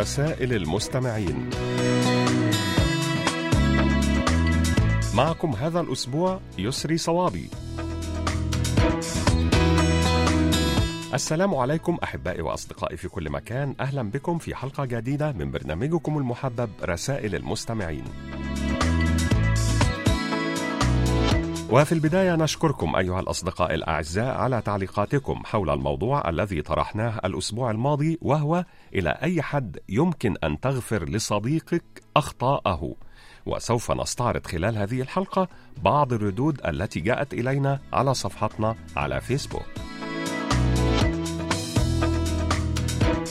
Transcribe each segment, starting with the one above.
رسائل المستمعين. معكم هذا الأسبوع يسري صوابي. السلام عليكم أحبائي وأصدقائي في كل مكان. أهلا بكم في حلقة جديدة من برنامجكم المحبب رسائل المستمعين. وفي البداية نشكركم أيها الأصدقاء الأعزاء على تعليقاتكم حول الموضوع الذي طرحناه الأسبوع الماضي وهو إلى أي حد يمكن أن تغفر لصديقك أخطاءه. وسوف نستعرض خلال هذه الحلقة بعض الردود التي جاءت إلينا على صفحتنا على فيسبوك.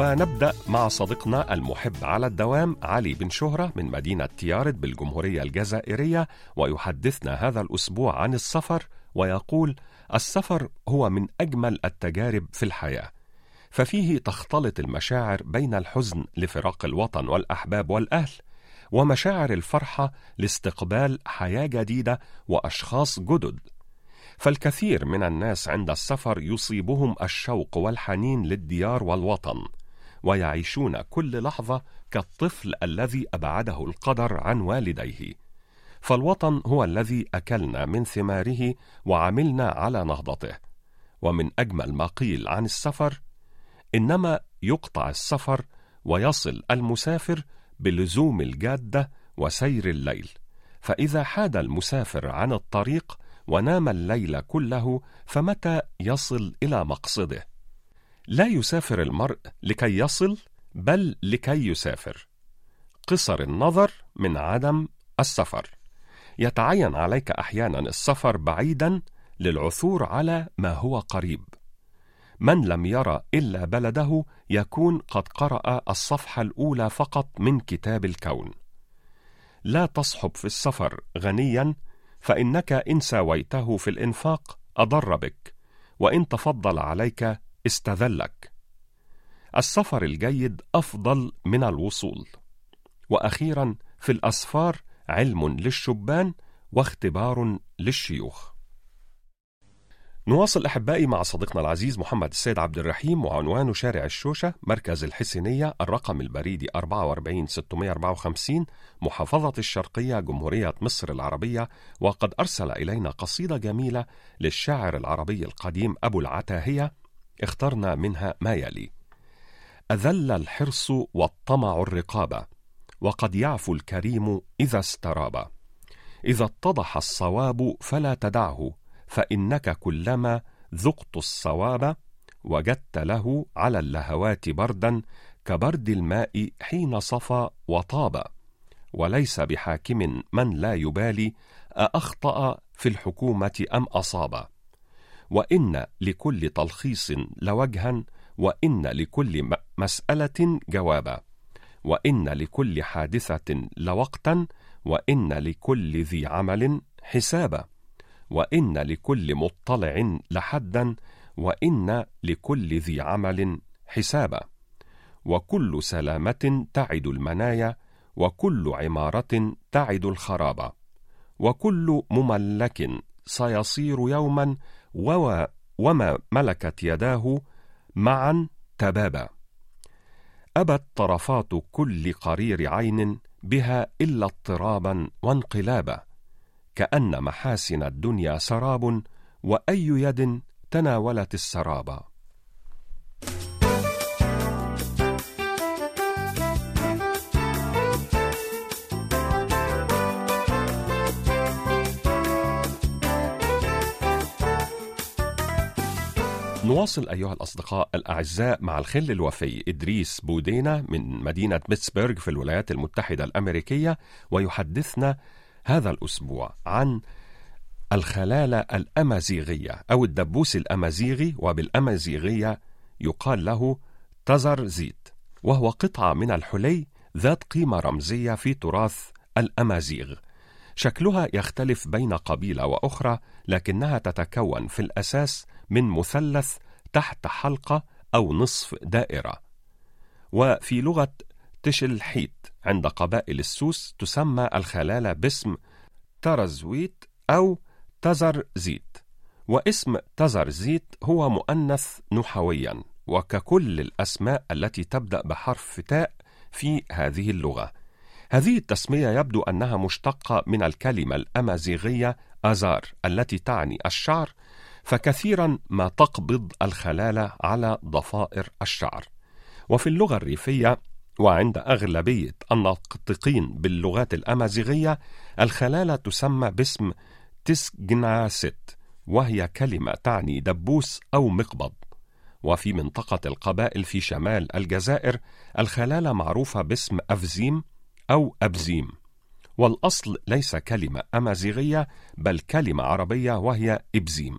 ونبدأ مع صديقنا المحب على الدوام علي بن شهرة من مدينة تيارد بالجمهورية الجزائرية ويحدثنا هذا الأسبوع عن السفر ويقول السفر هو من أجمل التجارب في الحياة ففيه تختلط المشاعر بين الحزن لفراق الوطن والأحباب والأهل ومشاعر الفرحة لاستقبال حياة جديدة وأشخاص جدد فالكثير من الناس عند السفر يصيبهم الشوق والحنين للديار والوطن ويعيشون كل لحظة كالطفل الذي أبعده القدر عن والديه. فالوطن هو الذي أكلنا من ثماره وعملنا على نهضته. ومن أجمل ما قيل عن السفر إنما يقطع السفر ويصل المسافر بلزوم الجادة وسير الليل. فإذا حاد المسافر عن الطريق ونام الليل كله فمتى يصل إلى مقصده؟ لا يسافر المرء لكي يصل بل لكي يسافر. قصر النظر من عدم السفر. يتعين عليك أحيانا السفر بعيدا للعثور على ما هو قريب. من لم يرى إلا بلده يكون قد قرأ الصفحة الأولى فقط من كتاب الكون. لا تصحب في السفر غنيا فإنك إن ساويته في الإنفاق أضر بك وإن تفضل عليك استذلك. السفر الجيد أفضل من الوصول. وأخيرا في الأسفار علم للشبان واختبار للشيوخ. نواصل أحبائي مع صديقنا العزيز محمد السيد عبد الرحيم وعنوان شارع الشوشة مركز الحسينية الرقم البريدي 44654 محافظة الشرقية جمهورية مصر العربية وقد أرسل إلينا قصيدة جميلة للشاعر العربي القديم أبو العتاهية اخترنا منها ما يلي. أذل الحرص والطمع الرقابة وقد يعفو الكريم إذا استراب. إذا اتضح الصواب فلا تدعه فإنك كلما ذقت الصواب وجدت له على اللهوات بردا كبرد الماء حين صفى وطاب. وليس بحاكم من لا يبالي أأخطأ في الحكومة أم أصاب. وإن لكل تلخيص لوجها وإن لكل مسألة جوابا وإن لكل حادثة لوقتا وإن لكل ذي عمل حسابا وإن لكل مطلع لحدا وإن لكل ذي عمل حسابا. وكل سلامة تعد المنايا وكل عمارة تعد الخراب وكل مملك سيصير يوما وما ملكت يداه معا تبابا. أبت طرفات كل قرير عين بها إلا اضطرابا وانقلابا كأن محاسن الدنيا سراب وأي يد تناولت السراب. نواصل أيها الأصدقاء الأعزاء مع الخل الوفي إدريس بودينا من مدينة بيتسبرغ في الولايات المتحدة الأمريكية ويحدثنا هذا الأسبوع عن الخلالة الأمازيغية أو الدبوس الأمازيغي وبالأمازيغية يقال له تزر زيت وهو قطعة من الحلي ذات قيمة رمزية في تراث الأمازيغ. شكلها يختلف بين قبيلة وأخرى لكنها تتكون في الأساس من مثلث تحت حلقة أو نصف دائرة. وفي لغة تشلحيت عند قبائل السوس تسمى الخلالة باسم ترزويت أو تزرزيت واسم تزرزيت هو مؤنث نحويا وككل الأسماء التي تبدأ بحرف تاء في هذه اللغة. هذه التسمية يبدو أنها مشتقة من الكلمة الأمازيغية أزار التي تعني الشعر فكثيرا ما تقبض الخلالة على ضفائر الشعر. وفي اللغة الريفية وعند أغلبية الناطقين باللغات الأمازيغية الخلالة تسمى باسم تسجناست وهي كلمة تعني دبوس أو مقبض. وفي منطقة القبائل في شمال الجزائر الخلالة معروفة باسم أفزيم أو أبزيم. والأصل ليس كلمة أمازيغية بل كلمة عربية وهي إبزيم.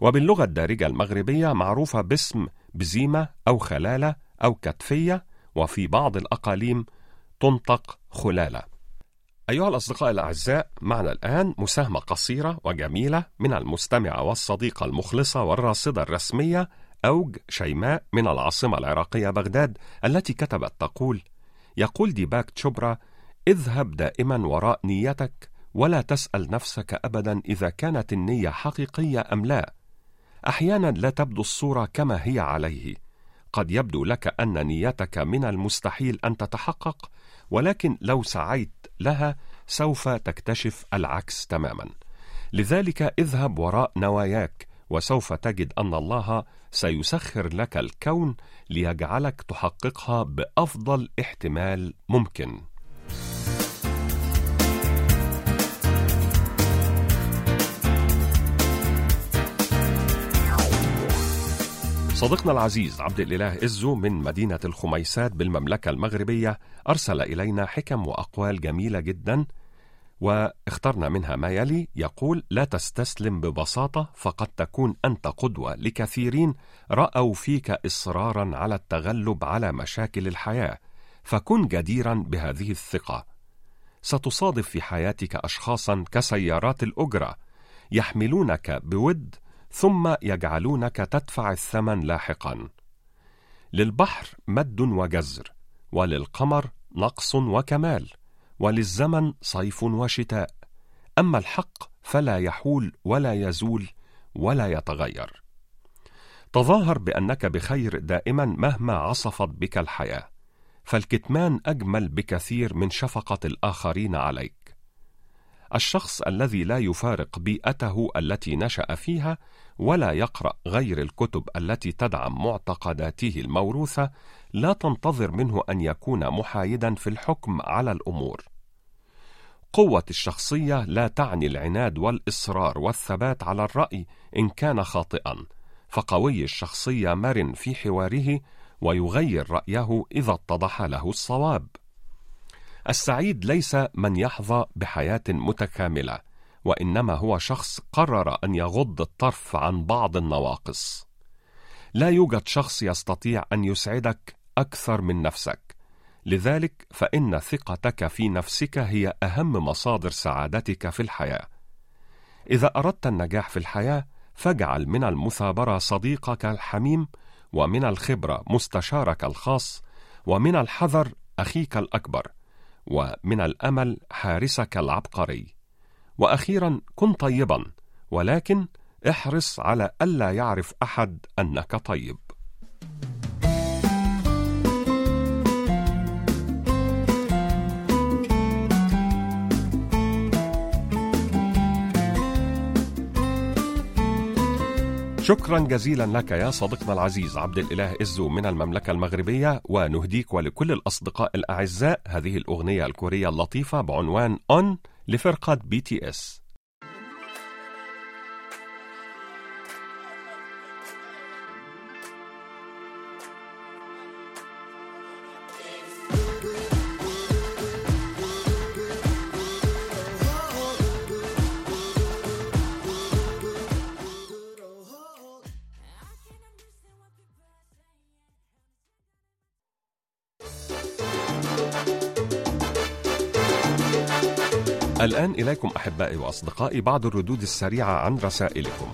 وباللغة الدارجة المغربية معروفة باسم بزيمة أو خلالة أو كتفية وفي بعض الأقاليم تنطق خلالة. أيها الأصدقاء الأعزاء معنا الآن مساهمة قصيرة وجميلة من المستمعة والصديقة المخلصة والراصدة الرسمية أوج شيماء من العاصمة العراقية بغداد التي كتبت تقول يقول ديباك تشوبرا اذهب دائما وراء نيتك ولا تسأل نفسك أبدا إذا كانت النية حقيقية أم لا. أحيانا لا تبدو الصورة كما هي عليه. قد يبدو لك أن نيتك من المستحيل أن تتحقق ولكن لو سعيت لها سوف تكتشف العكس تماما. لذلك اذهب وراء نواياك وسوف تجد أن الله سيسخر لك الكون ليجعلك تحققها بأفضل احتمال ممكن. صديقنا العزيز عبد الإله إزو من مدينة الخميسات بالمملكة المغربية أرسل إلينا حكم وأقوال جميلة جدا واخترنا منها ما يلي يقول لا تستسلم ببساطة فقد تكون أنت قدوة لكثيرين رأوا فيك إصرارا على التغلب على مشاكل الحياة فكن جديرا بهذه الثقة. ستصادف في حياتك أشخاصا كسيارات الأجرة يحملونك بود ثم يجعلونك تدفع الثمن لاحقا. للبحر مد وجزر وللقمر نقص وكمال. وللزمن صيف وشتاء. أما الحق فلا يحول ولا يزول ولا يتغير. تظاهر بأنك بخير دائما مهما عصفت بك الحياة. فالكتمان أجمل بكثير من شفقة الآخرين عليك. الشخص الذي لا يفارق بيئته التي نشأ فيها ولا يقرأ غير الكتب التي تدعم معتقداته الموروثة لا تنتظر منه أن يكون محايدا في الحكم على الأمور. قوة الشخصية لا تعني العناد والإصرار والثبات على الرأي إن كان خاطئا. فقوي الشخصية مرن في حواره ويغير رأيه إذا اتضح له الصواب. السعيد ليس من يحظى بحياة متكاملة وإنما هو شخص قرر أن يغض الطرف عن بعض النواقص. لا يوجد شخص يستطيع أن يسعدك أكثر من نفسك. لذلك فإن ثقتك في نفسك هي أهم مصادر سعادتك في الحياة. إذا أردت النجاح في الحياة فاجعل من المثابرة صديقك الحميم ومن الخبرة مستشارك الخاص ومن الحذر أخيك الأكبر ومن الأمل حارسك العبقري. وأخيرا كن طيبا ولكن احرص على ألا يعرف أحد أنك طيب. شكرا جزيلا لك يا صديقنا العزيز عبد الإله إزو من المملكة المغربية ونهديك ولكل الأصدقاء الأعزاء. هذه الأغنية الكورية اللطيفة بعنوان ON لفرقة BTS إليكم أحبائي وأصدقائي بعض الردود السريعة عن رسائلكم.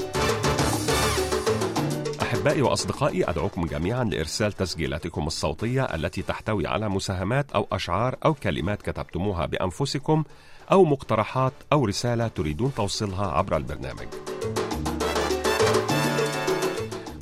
أحبائي وأصدقائي أدعوكم جميعا لإرسال تسجيلاتكم الصوتية التي تحتوي على مساهمات أو أشعار أو كلمات كتبتموها بأنفسكم أو مقترحات أو رسالة تريدون توصيلها عبر البرنامج.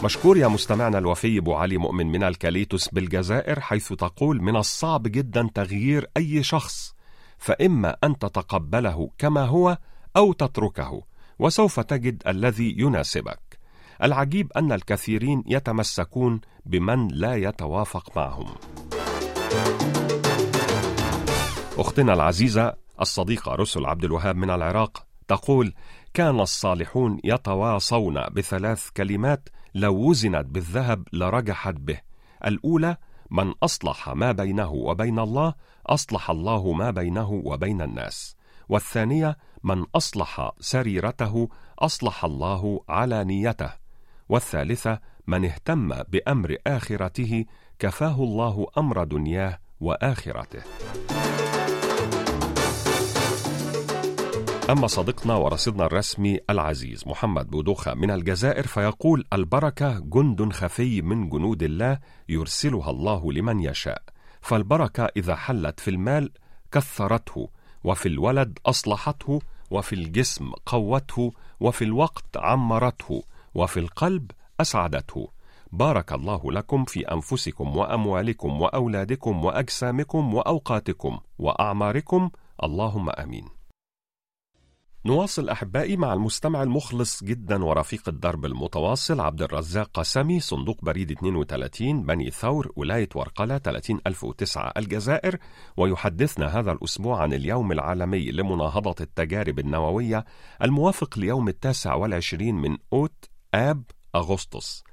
مشكور يا مستمعنا الوفي أبو علي مؤمن من الكاليتوس بالجزائر حيث تقول من الصعب جدا تغيير أي شخص فإما أن تتقبله كما هو أو تتركه وسوف تجد الذي يناسبك. العجيب أن الكثيرين يتمسكون بمن لا يتوافق معهم. أختنا العزيزة الصديقة رسل عبد الوهاب من العراق تقول كان الصالحون يتواصون بثلاث كلمات لو وزنت بالذهب لرجحت به. الأولى من أصلح ما بينه وبين الله أصلح الله ما بينه وبين الناس. والثانية من أصلح سريرته أصلح الله علانيته والثالثة من اهتم بأمر آخرته كفاه الله أمر دنياه وآخرته. أما صديقنا ورصيدنا الرسمي العزيز محمد بودوخة من الجزائر فيقول البركة جند خفي من جنود الله يرسلها الله لمن يشاء فالبركة إذا حلت في المال كثرته وفي الولد أصلحته وفي الجسم قوته وفي الوقت عمرته وفي القلب أسعدته. بارك الله لكم في أنفسكم وأموالكم وأولادكم وأجسامكم وأوقاتكم وأعماركم. اللهم آمين. نواصل أحبائي مع المستمع المخلص جدا ورفيق الدرب المتواصل عبد الرزاق قسمي صندوق بريد 32 بني ثور ولاية ورقلة 30009 الجزائر. ويحدثنا هذا الأسبوع عن اليوم العالمي لمناهضة التجارب النووية الموافق ليوم التاسع والعشرين من أوت آب أغسطس.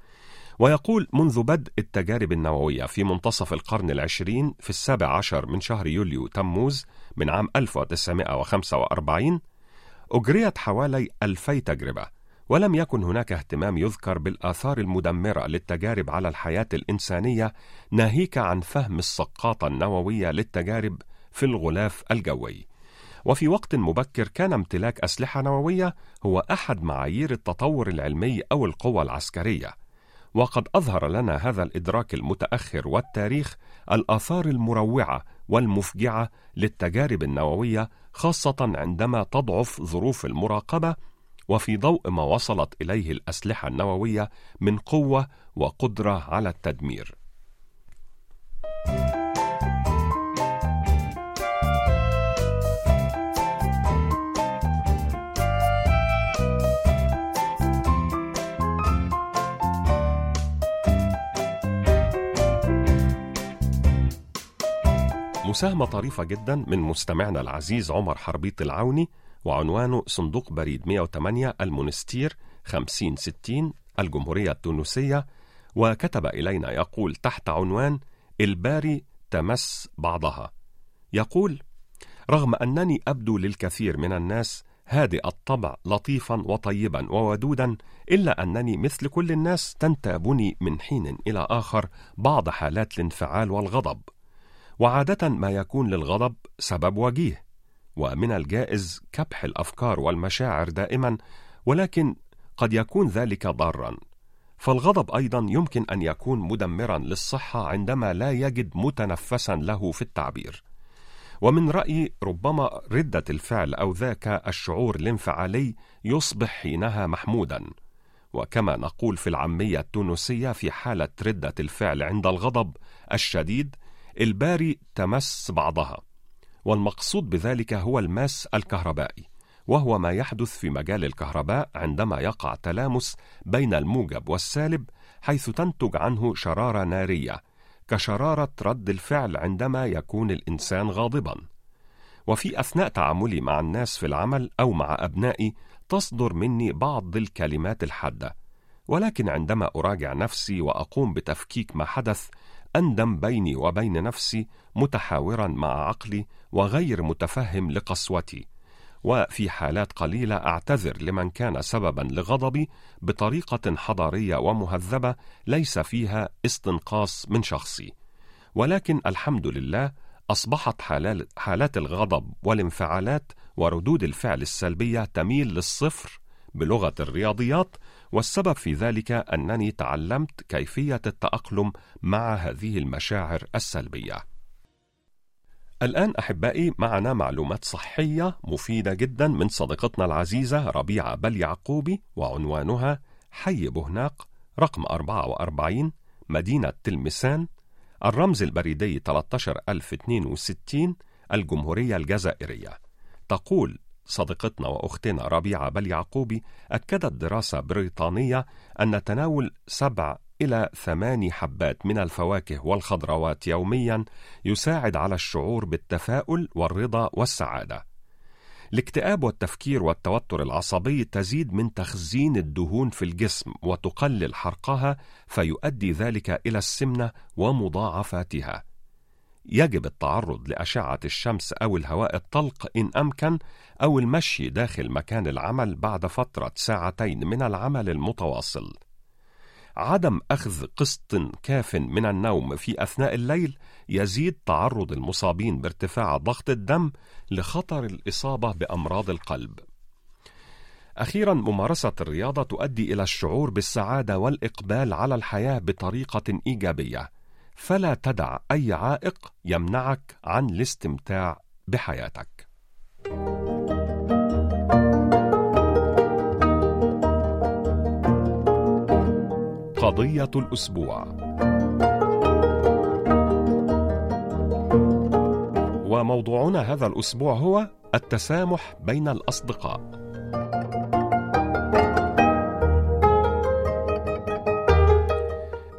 ويقول منذ بدء التجارب النووية في منتصف القرن العشرين في السابع عشر من شهر يوليو تموز من عام 1945 أجريت حوالي ألفي تجربة ولم يكن هناك اهتمام يذكر بالآثار المدمرة للتجارب على الحياة الإنسانية ناهيك عن فهم السقاطة النووية للتجارب في الغلاف الجوي. وفي وقت مبكر كان امتلاك أسلحة نووية هو أحد معايير التطور العلمي أو القوة العسكرية. وقد أظهر لنا هذا الإدراك المتأخر والتاريخ الآثار المروعة والمفجعة للتجارب النووية خاصة عندما تضعف ظروف المراقبة وفي ضوء ما وصلت إليه الأسلحة النووية من قوة وقدرة على التدمير. مساهمة طريفة جدا من مستمعنا العزيز عمر حربيط العوني وعنوانه صندوق بريد 108 المونستير 5060 الجمهورية التونسية. وكتب إلينا يقول تحت عنوان الباري تمس بعضها. يقول رغم أنني أبدو للكثير من الناس هادئ الطبع لطيفا وطيبا وودودا إلا أنني مثل كل الناس تنتابني من حين إلى آخر بعض حالات الانفعال والغضب. وعادة ما يكون للغضب سبب وجيه ومن الجائز كبح الأفكار والمشاعر دائما ولكن قد يكون ذلك ضارا فالغضب أيضا يمكن أن يكون مدمرا للصحة عندما لا يجد متنفسا له في التعبير. ومن رأيي ربما ردة الفعل أو ذاك الشعور الانفعالي يصبح حينها محمودا. وكما نقول في العامية التونسية في حالة ردة الفعل عند الغضب الشديد الباري تمس بعضها والمقصود بذلك هو الماس الكهربائي وهو ما يحدث في مجال الكهرباء عندما يقع تلامس بين الموجب والسالب حيث تنتج عنه شرارة نارية كشرارة رد الفعل عندما يكون الإنسان غاضبا. وفي أثناء تعاملي مع الناس في العمل أو مع أبنائي تصدر مني بعض الكلمات الحادة ولكن عندما أراجع نفسي وأقوم بتفكيك ما حدث أندم بيني وبين نفسي متحاورا مع عقلي وغير متفهم لقسوتي. وفي حالات قليلة أعتذر لمن كان سببا لغضبي بطريقة حضارية ومهذبة ليس فيها استنقاص من شخصي. ولكن الحمد لله أصبحت حالات الغضب والانفعالات وردود الفعل السلبية تميل للصفر بلغة الرياضيات والسبب في ذلك أنني تعلمت كيفية التأقلم مع هذه المشاعر السلبية. الآن أحبائي معنا معلومات صحية مفيدة جدا من صديقتنا العزيزة ربيعة بل يعقوبي وعنوانها حي بهناق رقم 44 مدينة تلمسان الرمز البريدي 13062 الجمهورية الجزائرية تقول صديقتنا وأختنا ربيعة بل يعقوبي أكدت دراسة بريطانية أن تناول سبع إلى ثماني حبات من الفواكه والخضروات يوميا يساعد على الشعور بالتفاؤل والرضا والسعادة. الاكتئاب والتفكير والتوتر العصبي تزيد من تخزين الدهون في الجسم وتقلل حرقها فيؤدي ذلك إلى السمنة ومضاعفاتها. يجب التعرض لأشعة الشمس أو الهواء الطلق إن أمكن أو المشي داخل مكان العمل بعد فترة ساعتين من العمل المتواصل. عدم أخذ قسط كاف من النوم في أثناء الليل يزيد تعرض المصابين بارتفاع ضغط الدم لخطر الإصابة بأمراض القلب. أخيرا ممارسة الرياضة تؤدي إلى الشعور بالسعادة والإقبال على الحياة بطريقة إيجابية. فلا تدع أي عائق يمنعك عن الاستمتاع بحياتك. قضية الأسبوع وموضوعنا هذا الأسبوع هو التسامح بين الأصدقاء.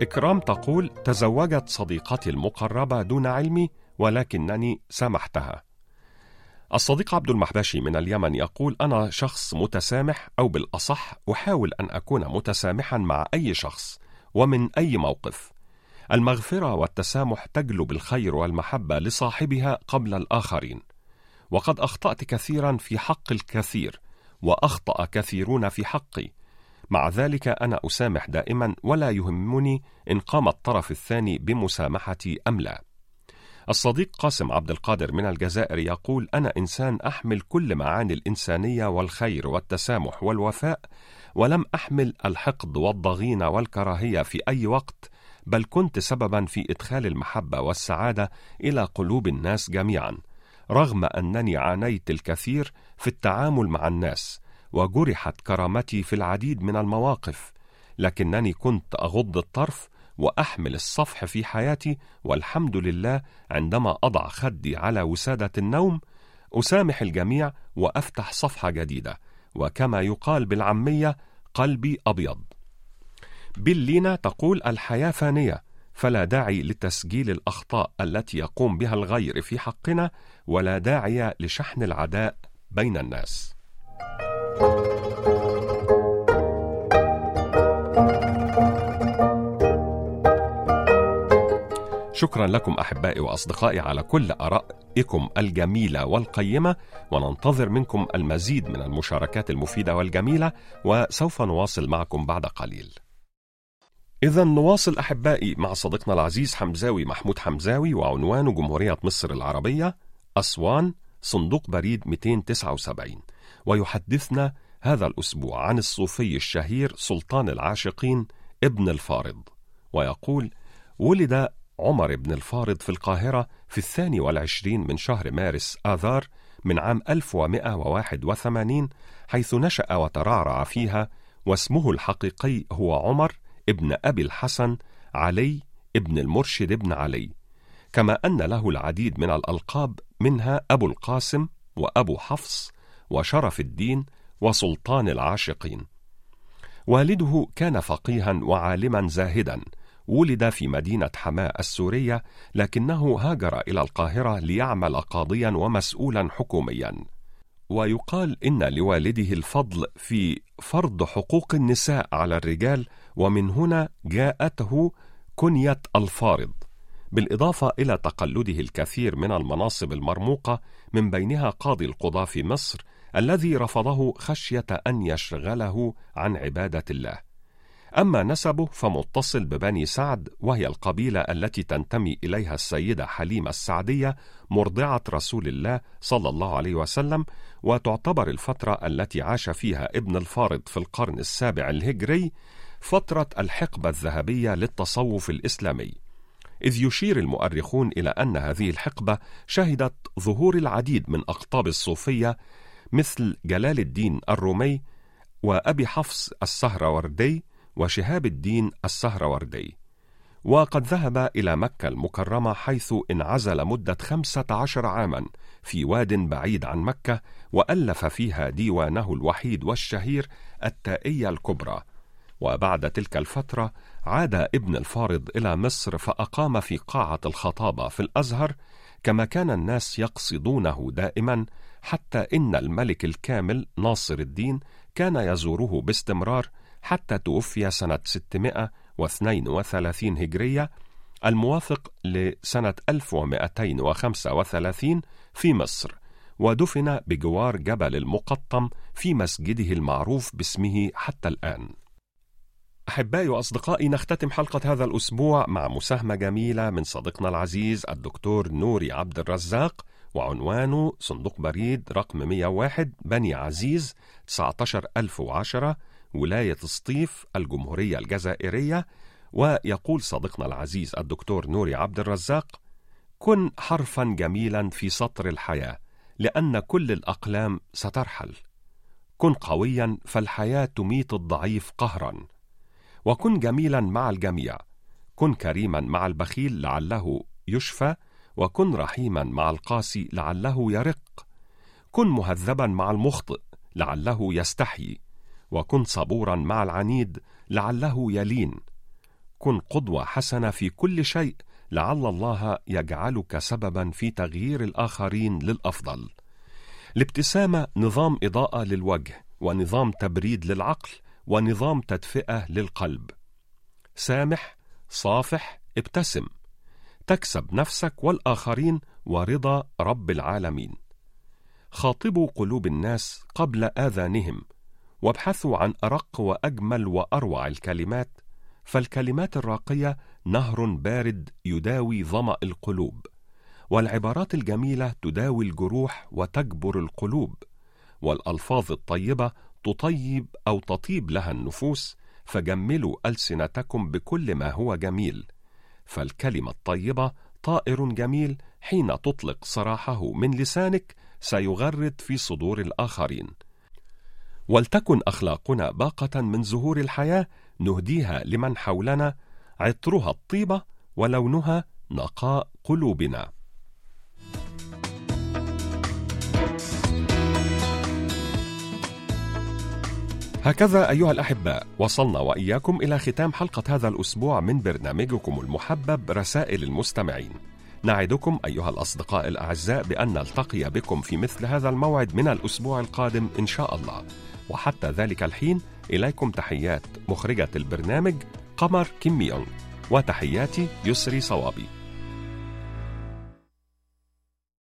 إكرام تقول: تزوجت صديقتي المقربة دون علمي ولكنني سامحتها. الصديق عبد المحبشي من اليمن يقول: أنا شخص متسامح أو بالأصح أحاول أن أكون متسامحا مع أي شخص ومن أي موقف. المغفرة والتسامح تجلب الخير والمحبة لصاحبها قبل الآخرين. وقد أخطأت كثيرا في حق الكثير، وأخطأ كثيرون في حقي. مع ذلك أنا أسامح دائما ولا يهمني إن قام الطرف الثاني بمسامحتي أم لا. الصديق قاسم عبد القادر من الجزائر يقول: أنا إنسان أحمل كل معاني الإنسانية والخير والتسامح والوفاء، ولم أحمل الحقد والضغينة والكراهية في أي وقت، بل كنت سببا في إدخال المحبة والسعادة إلى قلوب الناس جميعا، رغم أنني عانيت الكثير في التعامل مع الناس، وجرحت كرامتي في العديد من المواقف لكنني كنت أغض الطرف وأحمل الصفح في حياتي والحمد لله عندما أضع خدي على وسادة النوم أسامح الجميع وأفتح صفحة جديدة وكما يقال بالعامية قلبي أبيض. بلينا تقول الحياة فانية فلا داعي لتسجيل الأخطاء التي يقوم بها الغير في حقنا ولا داعي لشحن العداء بين الناس. شكرا لكم أحبائي وأصدقائي على كل آرائكم الجميلة والقيمة وننتظر منكم المزيد من المشاركات المفيدة والجميلة وسوف نواصل معكم بعد قليل. إذا نواصل أحبائي مع صديقنا العزيز حمزاوي محمود حمزاوي وعنوانه جمهورية مصر العربية أسوان صندوق بريد 279 ويحدثنا هذا الأسبوع عن الصوفي الشهير سلطان العاشقين ابن الفارض. ويقول ولد عمر بن الفارض في القاهرة في الثاني والعشرين من شهر مارس آذار من عام 1181 حيث نشأ وترعرع فيها واسمه الحقيقي هو عمر ابن أبي الحسن علي ابن المرشد ابن علي. كما أن له العديد من الألقاب منها أبو القاسم وأبو حفص وشرف الدين وسلطان العاشقين. والده كان فقيها وعالما زاهدا ولد في مدينة حماة السورية لكنه هاجر إلى القاهرة ليعمل قاضيا ومسؤولا حكوميا. ويقال إن لوالده الفضل في فرض حقوق النساء على الرجال ومن هنا جاءته كنية الفارض. بالإضافة إلى تقلده الكثير من المناصب المرموقة من بينها قاضي القضاة في مصر الذي رفضه خشية أن يشغله عن عبادة الله. أما نسبه فمتصل ببني سعد وهي القبيلة التي تنتمي إليها السيدة حليمة السعدية مرضعة رسول الله صلى الله عليه وسلم وتعتبر الفترة التي عاش فيها ابن الفارض في القرن السابع الهجري فترة الحقبة الذهبية للتصوف الإسلامي. إذ يشير المؤرخون إلى أن هذه الحقبة شهدت ظهور العديد من أقطاب الصوفية مثل جلال الدين الرومي وأبي حفص السهروردي وشهاب الدين السهروردي. وقد ذهب إلى مكة المكرمة حيث انعزل مدة خمسة عشر عاما في واد بعيد عن مكة وألف فيها ديوانه الوحيد والشهير التائية الكبرى. وبعد تلك الفترة عاد ابن الفارض إلى مصر فأقام في قاعة الخطابة في الأزهر كما كان الناس يقصدونه دائما حتى إن الملك الكامل ناصر الدين كان يزوره باستمرار حتى توفي سنة 632 هجرية الموافق لسنة 1235 في مصر ودفن بجوار جبل المقطم في مسجده المعروف باسمه حتى الآن. أحبائي وأصدقائي نختتم حلقة هذا الأسبوع مع مساهمة جميلة من صديقنا العزيز الدكتور نوري عبد الرزاق وعنوانه صندوق بريد رقم 101 بني عزيز 19010 ولاية سطيف الجمهورية الجزائرية. ويقول صديقنا العزيز الدكتور نوري عبد الرزاق كن حرفا جميلا في سطر الحياة لأن كل الأقلام سترحل. كن قويا فالحياة تميت الضعيف قهرا. وكن جميلا مع الجميع. كن كريما مع البخيل لعله يشفى وكن رحيما مع القاسي لعله يرق. كن مهذبا مع المخطئ لعله يستحيي وكن صبورا مع العنيد لعله يلين. كن قدوة حسنة في كل شيء لعل الله يجعلك سببا في تغيير الآخرين للأفضل. الابتسامه نظام إضاءة للوجه ونظام تبريد للعقل ونظام تدفئة للقلب. سامح صافح ابتسم. تكسب نفسك والآخرين ورضا رب العالمين. خاطبوا قلوب الناس قبل آذانهم وابحثوا عن أرق وأجمل وأروع الكلمات فالكلمات الراقية نهر بارد يداوي ظمأ القلوب والعبارات الجميلة تداوي الجروح وتجبر القلوب والألفاظ الطيبة تطيب أو تطيب لها النفوس فجملوا ألسنتكم بكل ما هو جميل. فالكلمة الطيبة طائر جميل حين تطلق صراحة من لسانك سيغرد في صدور الآخرين. ولتكن أخلاقنا باقة من زهور الحياة نهديها لمن حولنا عطرها الطيبة ولونها نقاء قلوبنا. هكذا أيها الأحباء وصلنا وإياكم إلى ختام حلقة هذا الأسبوع من برنامجكم المحبب رسائل المستمعين. نعدكم أيها الأصدقاء الأعزاء بأن نلتقي بكم في مثل هذا الموعد من الأسبوع القادم إن شاء الله. وحتى ذلك الحين إليكم تحيات مخرجة البرنامج قمر كيم يونغ وتحياتي يسري صوابي.